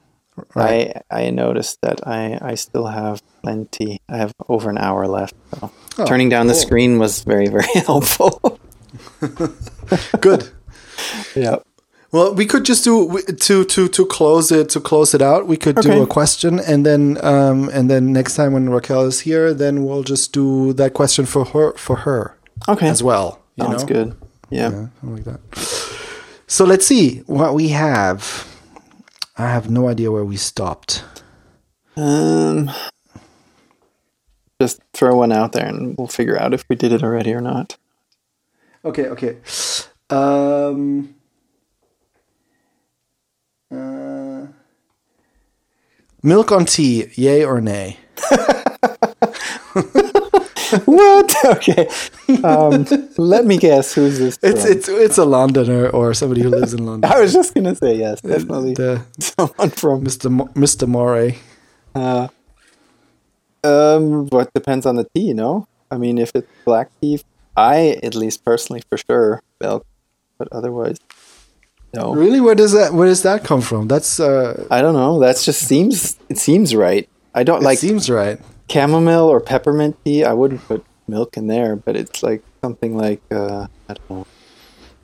Right. I I noticed that I I still have plenty. I have over an hour left. So Oh, turning down the screen was very very helpful. Good. yeah. Well, we could just do to to to close it to close it out. We could Okay. do a question, and then um and then next time when Raquel is here, then we'll just do that question for her for her Okay. as well. You Sounds know? good. Yeah. Yeah, something like that. So let's see what we have. I have no idea where we stopped. Um. Just throw one out there, and we'll figure out if we did it already or not. Okay, okay. Um, uh, milk on tea, yay or nay? what? Okay. Um, let me guess. Who's this? It's from? it's it's a Londoner or somebody who lives in London. I was just gonna say yes, definitely The someone from. Mr. Mo- Mr. Moray. Uh, um, what depends on the tea, no? I mean, if it's black tea, I at least personally for sure milk, but otherwise, no. Really, where does that where does that come from? That's uh, I don't know. That's just seems it seems right. I don't it like seems right. Chamomile or peppermint tea. I wouldn't put milk in there, but it's like something like uh, I don't know.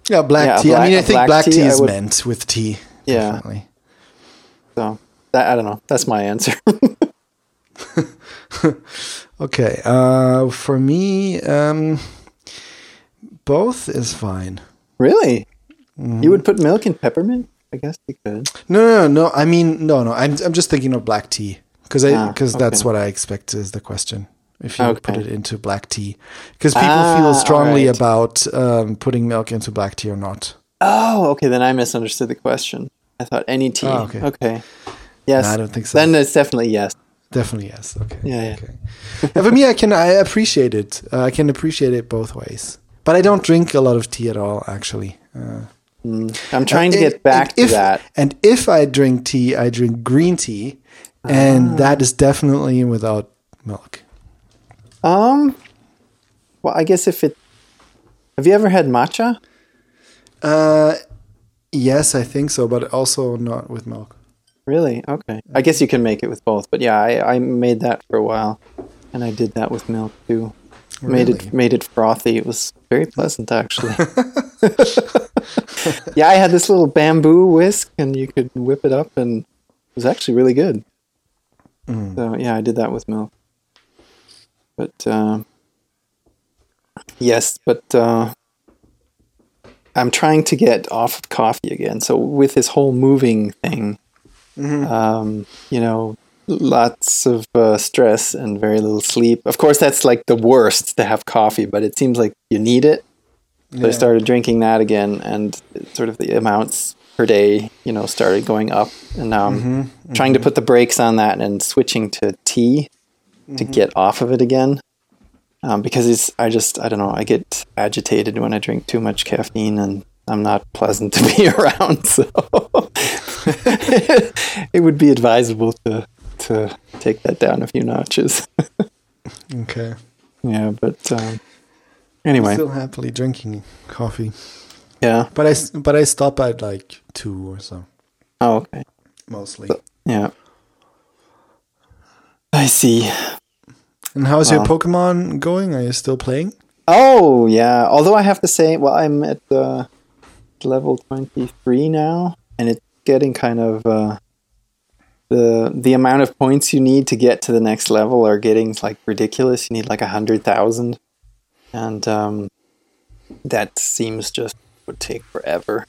Yeah, black Yeah, tea. black- I mean, I think black black, tea, tea, is would- meant with tea. Yeah. definitely. So that I don't know. That's my answer. okay. Uh, for me, um, both is fine. Really? You would put milk in peppermint? I guess you could. No, no, no, no. I mean, no, no. I'm, I'm just thinking of black tea because I, Ah, because that's what I expect is the question. If you put it into black tea, because people Ah, feel strongly alright. about um, putting milk into black tea or not. Oh, okay. Then I misunderstood the question. I thought any tea. Oh, okay. okay. Yes. No, I don't think so. Then it's definitely yes. Definitely yes. Okay. Yeah, yeah. Okay. Yeah, for me, I can I appreciate it. Uh, I can appreciate it both ways. But I don't drink a lot of tea at all, actually. Uh, I'm trying to and- get back to if, that. And if I drink tea, I drink green tea, and Ah. that is definitely without milk. Um, well, I guess if it. Have you ever had matcha? Uh, yes, I think so, but also not with milk. Really? Okay. I guess you can make it with both, but yeah, I, I made that for a while, and I did that with milk too. Really? Made it made it frothy. It was very pleasant actually. yeah, I had this little bamboo whisk, and you could whip it up, and it was actually really good. So yeah, I did that with milk. But uh, yes, but uh, I'm trying to get off of coffee again. So with this whole moving thing, um, you know, lots of uh, stress and very little sleep. Of course, that's like the worst to have coffee, but it seems like you need it. So I started drinking that again, and sort of the amounts per day, you know, started going up. And now I'm trying to put the brakes on that and switching to tea to get off of it again. Um, because it's, I just, I don't know, I get agitated when I drink too much caffeine and I'm not pleasant to be around. So it would be advisable to, to take that down a few notches. Okay. yeah, but um, anyway, Still happily drinking coffee, yeah. but I but I stop at like two or so Oh, okay. mostly. Yeah. I see. And how's your Pokemon going? Are you still playing? Oh, yeah. Although I have to say, well, I'm at uh, level 23 now, and it's getting kind of. Uh, the, the amount of points you need to get to the next level are getting like ridiculous. You need like a hundred thousand, and um, that seems just would take forever.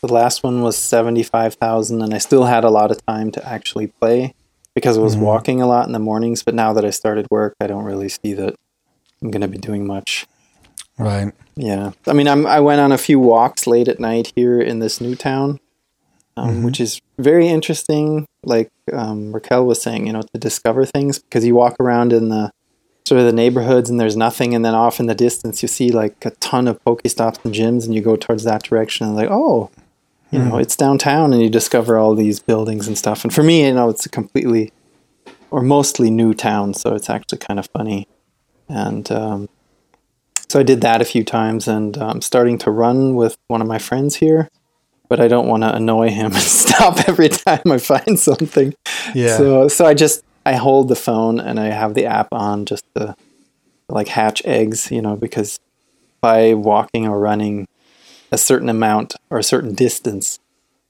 The last one was seventy five thousand, and I still had a lot of time to actually play because I was walking a lot in the mornings. But now that I started work, I don't really see that I'm going to be doing much. Right. Yeah, I mean, I'm I went on a few walks late at night here in this new town, um, which is very interesting. Like um, Raquel was saying, you know, to discover things because you walk around in the sort of the neighborhoods and there's nothing, and then off in the distance you see like a ton of Pokestops and gyms, and you go towards that direction and like, oh, you know, it's downtown, and you discover all these buildings and stuff. And for me, you know, it's a completely or mostly new town, so it's actually kind of funny. And um, so I did that a few times, and I'm starting to run with one of my friends here, but I don't want to annoy him and stop every time I find something. Yeah. So so I just I hold the phone and I have the app on just to like hatch eggs, you know, because by walking or running a certain amount or a certain distance,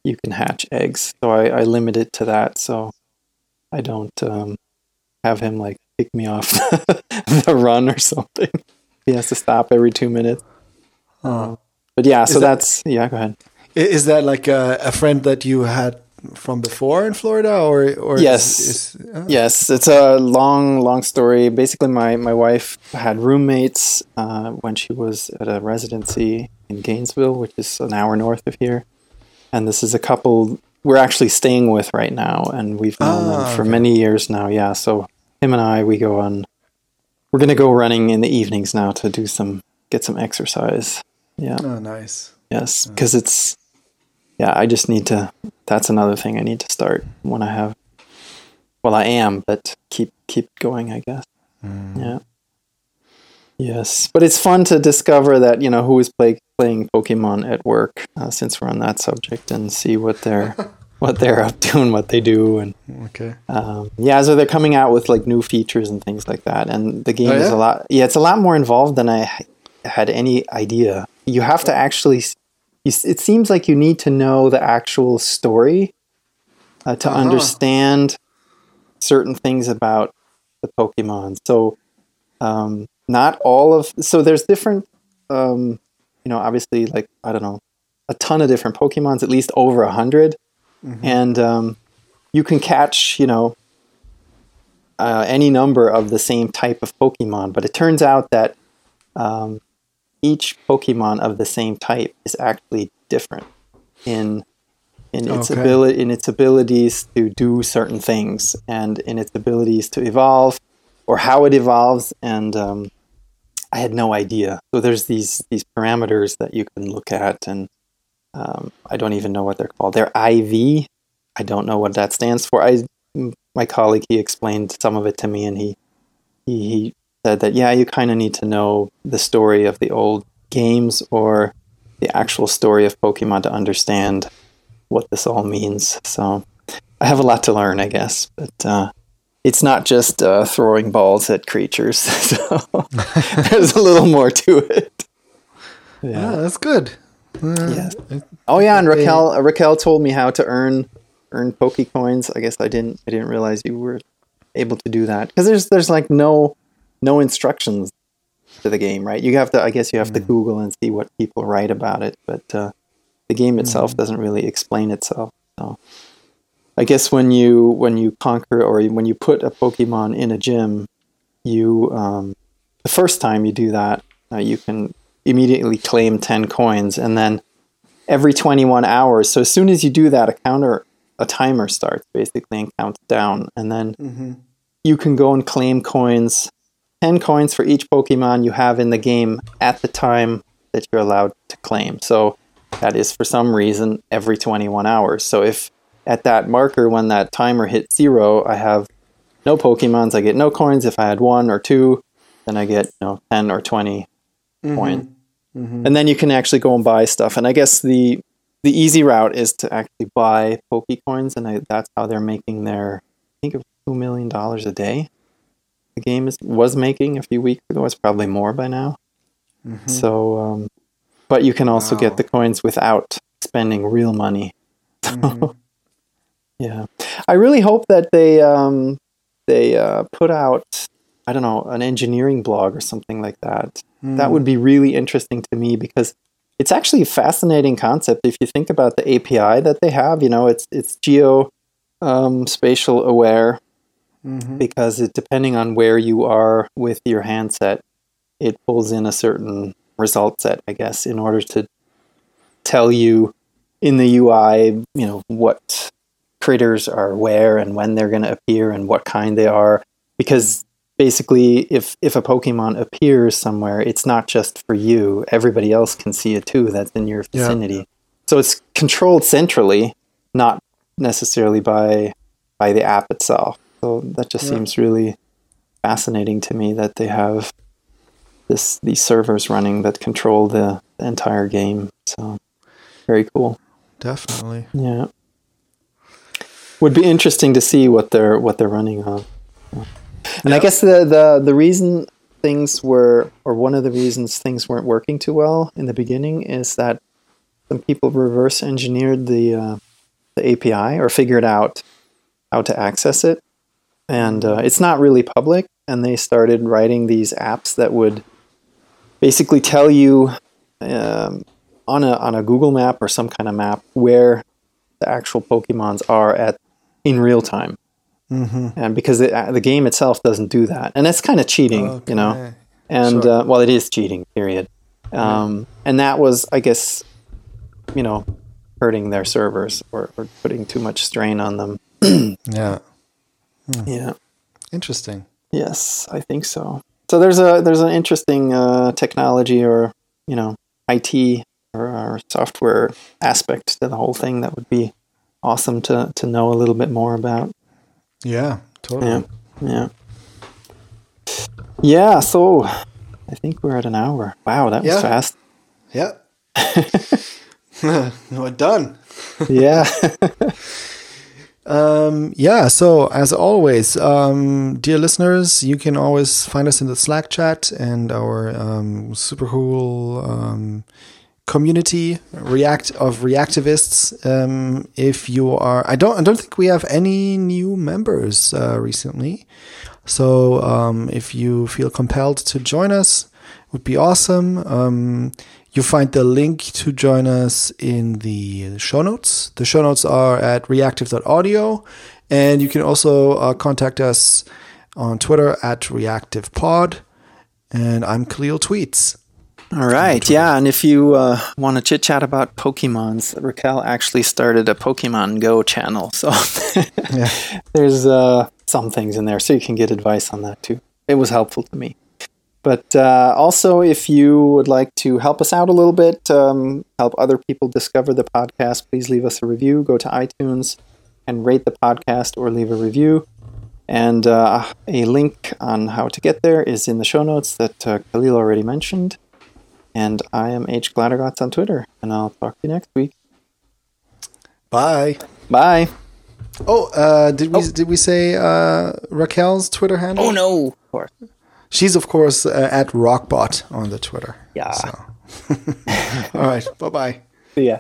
you can hatch eggs. So I, I limit it to that so I don't um, have him like kick me off the run or something. He has to stop every two minutes. Oh. But yeah, so that- that's yeah. Go ahead. Is that like a, a friend that you had from before in Florida, or or Yes. Is, is, oh, Yes, it's a long, long story. Basically, my, my wife had roommates uh, when she was at a residency in Gainesville, which is an hour north of here. And this is a couple we're actually staying with right now, and we've known Ah, them for okay. many years now. Yeah, so him and I, we go on. We're gonna go running in the evenings now to do some get some exercise. Yeah. oh, nice. Yes, because it's yeah. I just need to. That's another thing I need to start when I have. Well, I am, but keep keep going. I guess. Yeah. Yes, but it's fun to discover that you know who is play, playing Pokemon at work, uh, since we're on that subject, and see what they're what they're up to and what they do, and Okay. um, yeah, so they're coming out with like new features and things like that, and the game Oh, is a lot. Yeah, it's a lot more involved than I had any idea. You have to actually. You, it seems like you need to know the actual story uh, to Uh-huh. understand certain things about the Pokemon. So um, not all of so there's different um, you know obviously like I don't know a ton of different Pokemons, at least over a 100 and um, you can catch you know uh, any number of the same type of Pokemon. But it turns out that um, each Pokemon of the same type is actually different in in its Okay. ability in its abilities to do certain things and in its abilities to evolve or how it evolves and um, I had no idea. So there's these these parameters that you can look at and um, I don't even know what they're called. They're IV. I don't know what that stands for. I my colleague he explained some of it to me and he he, he said that yeah you kind of need to know the story of the old games or the actual story of Pokemon to understand what this all means. So I have a lot to learn, I guess, but uh, it's not just uh, throwing balls at creatures. So there's a little more to it. Yeah, that's good. Uh, Yes. Oh yeah, and Raquel uh, Raquel told me how to earn earn Pokecoins. I guess I didn't I didn't realize you were able to do that because there's there's like no no instructions to the game, right? You have to I guess you have to Google and see what people write about it, but uh, the game itself doesn't really explain itself. So I guess when you when you conquer or when you put a Pokemon in a gym, you um, the first time you do that, uh, you can immediately claim ten coins, and then every 21 hours. So as soon as you do that, a counter, a timer starts basically and counts down, and then you can go and claim coins, 10 coins for each Pokemon you have in the game at the time that you're allowed to claim. So that is for some reason every 21 hours. So if at that marker when that timer hits zero, I have no Pokemons, I get no coins. If I had one or two, then I get you know 10 or 20 mm-hmm. coins mm-hmm. and then you can actually go and buy stuff. And I guess the the easy route is to actually buy Pokecoins, and I, that's how they're making their. I think it was two million dollars a day. The game is was making a few weeks ago. It's probably more by now. So, um, but you can also Wow. get the coins without spending real money. yeah, I really hope that they um, they uh, put out I don't know an engineering blog or something like that. That would be really interesting to me because it's actually a fascinating concept if you think about the API that they have. You know, it's it's geo um, spatial aware Mm-hmm. because it depending on where you are with your handset, it pulls in a certain result set, I guess, in order to tell you in the UI, you know, what critters are where and when they're going to appear and what kind they are. Because basically, if if a Pokemon appears somewhere, it's not just for you; everybody else can see it too. That's in your Yeah. vicinity. So it's controlled centrally, not necessarily by by the app itself. So that just Yeah. seems really fascinating to me that they have this these servers running that control the, the entire game. So very cool. Definitely. Yeah. Would be interesting to see what they're what they're running on. And I guess the, the the reason things were or one of the reasons things weren't working too well in the beginning is that some people reverse engineered the uh, the API or figured out how to access it, and uh, it's not really public. And they started writing these apps that would basically tell you um, on a on a Google map or some kind of map where the actual Pokemons are at in real time. Mm-hmm. And because the, uh, the game itself doesn't do that, and that's kind of cheating, you know. And Sure. uh, well, it is cheating. Period. Um, and that was, I guess, you know, hurting their servers or, or putting too much strain on them. Yeah. Yeah. Interesting. Yes, I think so. So there's a there's an interesting uh, technology or you know IT or, or software aspect to the whole thing that would be awesome to to know a little bit more about. Yeah. Totally. Yeah, yeah, yeah. So I think we're at an hour. Wow, that was Yeah. fast. Yeah. We're done. Yeah, Um, yeah, so as always, um, dear listeners, you can always find us in the Slack chat and our um, super cool um, community react of reactivists. Um, if you are, I don't, I don't think we have any new members uh, recently. So um, if you feel compelled to join us, it would be awesome. You find the link to join us in the show notes. The show notes are at reactive.audio. And you can also uh, contact us on Twitter at reactivepod. And I'm Kahlil Tweets. All right, yeah, and if you uh, want to chit chat about Pokemons, Raquel actually started a Pokemon Go channel, so yeah. there's uh, some things in there, so you can get advice on that too. It was helpful to me. But uh, also, if you would like to help us out a little bit, um, help other people discover the podcast, please leave us a review. Go to iTunes and rate the podcast or leave a review. And uh, a link on how to get there is in the show notes that uh, Kahlil already mentioned. And I am H. Glattergotz on Twitter, and I'll talk to you next week. Bye. Bye. Oh, uh, did we oh. did we say uh, Raquel's Twitter handle? Oh no, of course. She's of course uh, at Rockbot on the Twitter. Yeah. So. All right. Bye bye. See ya.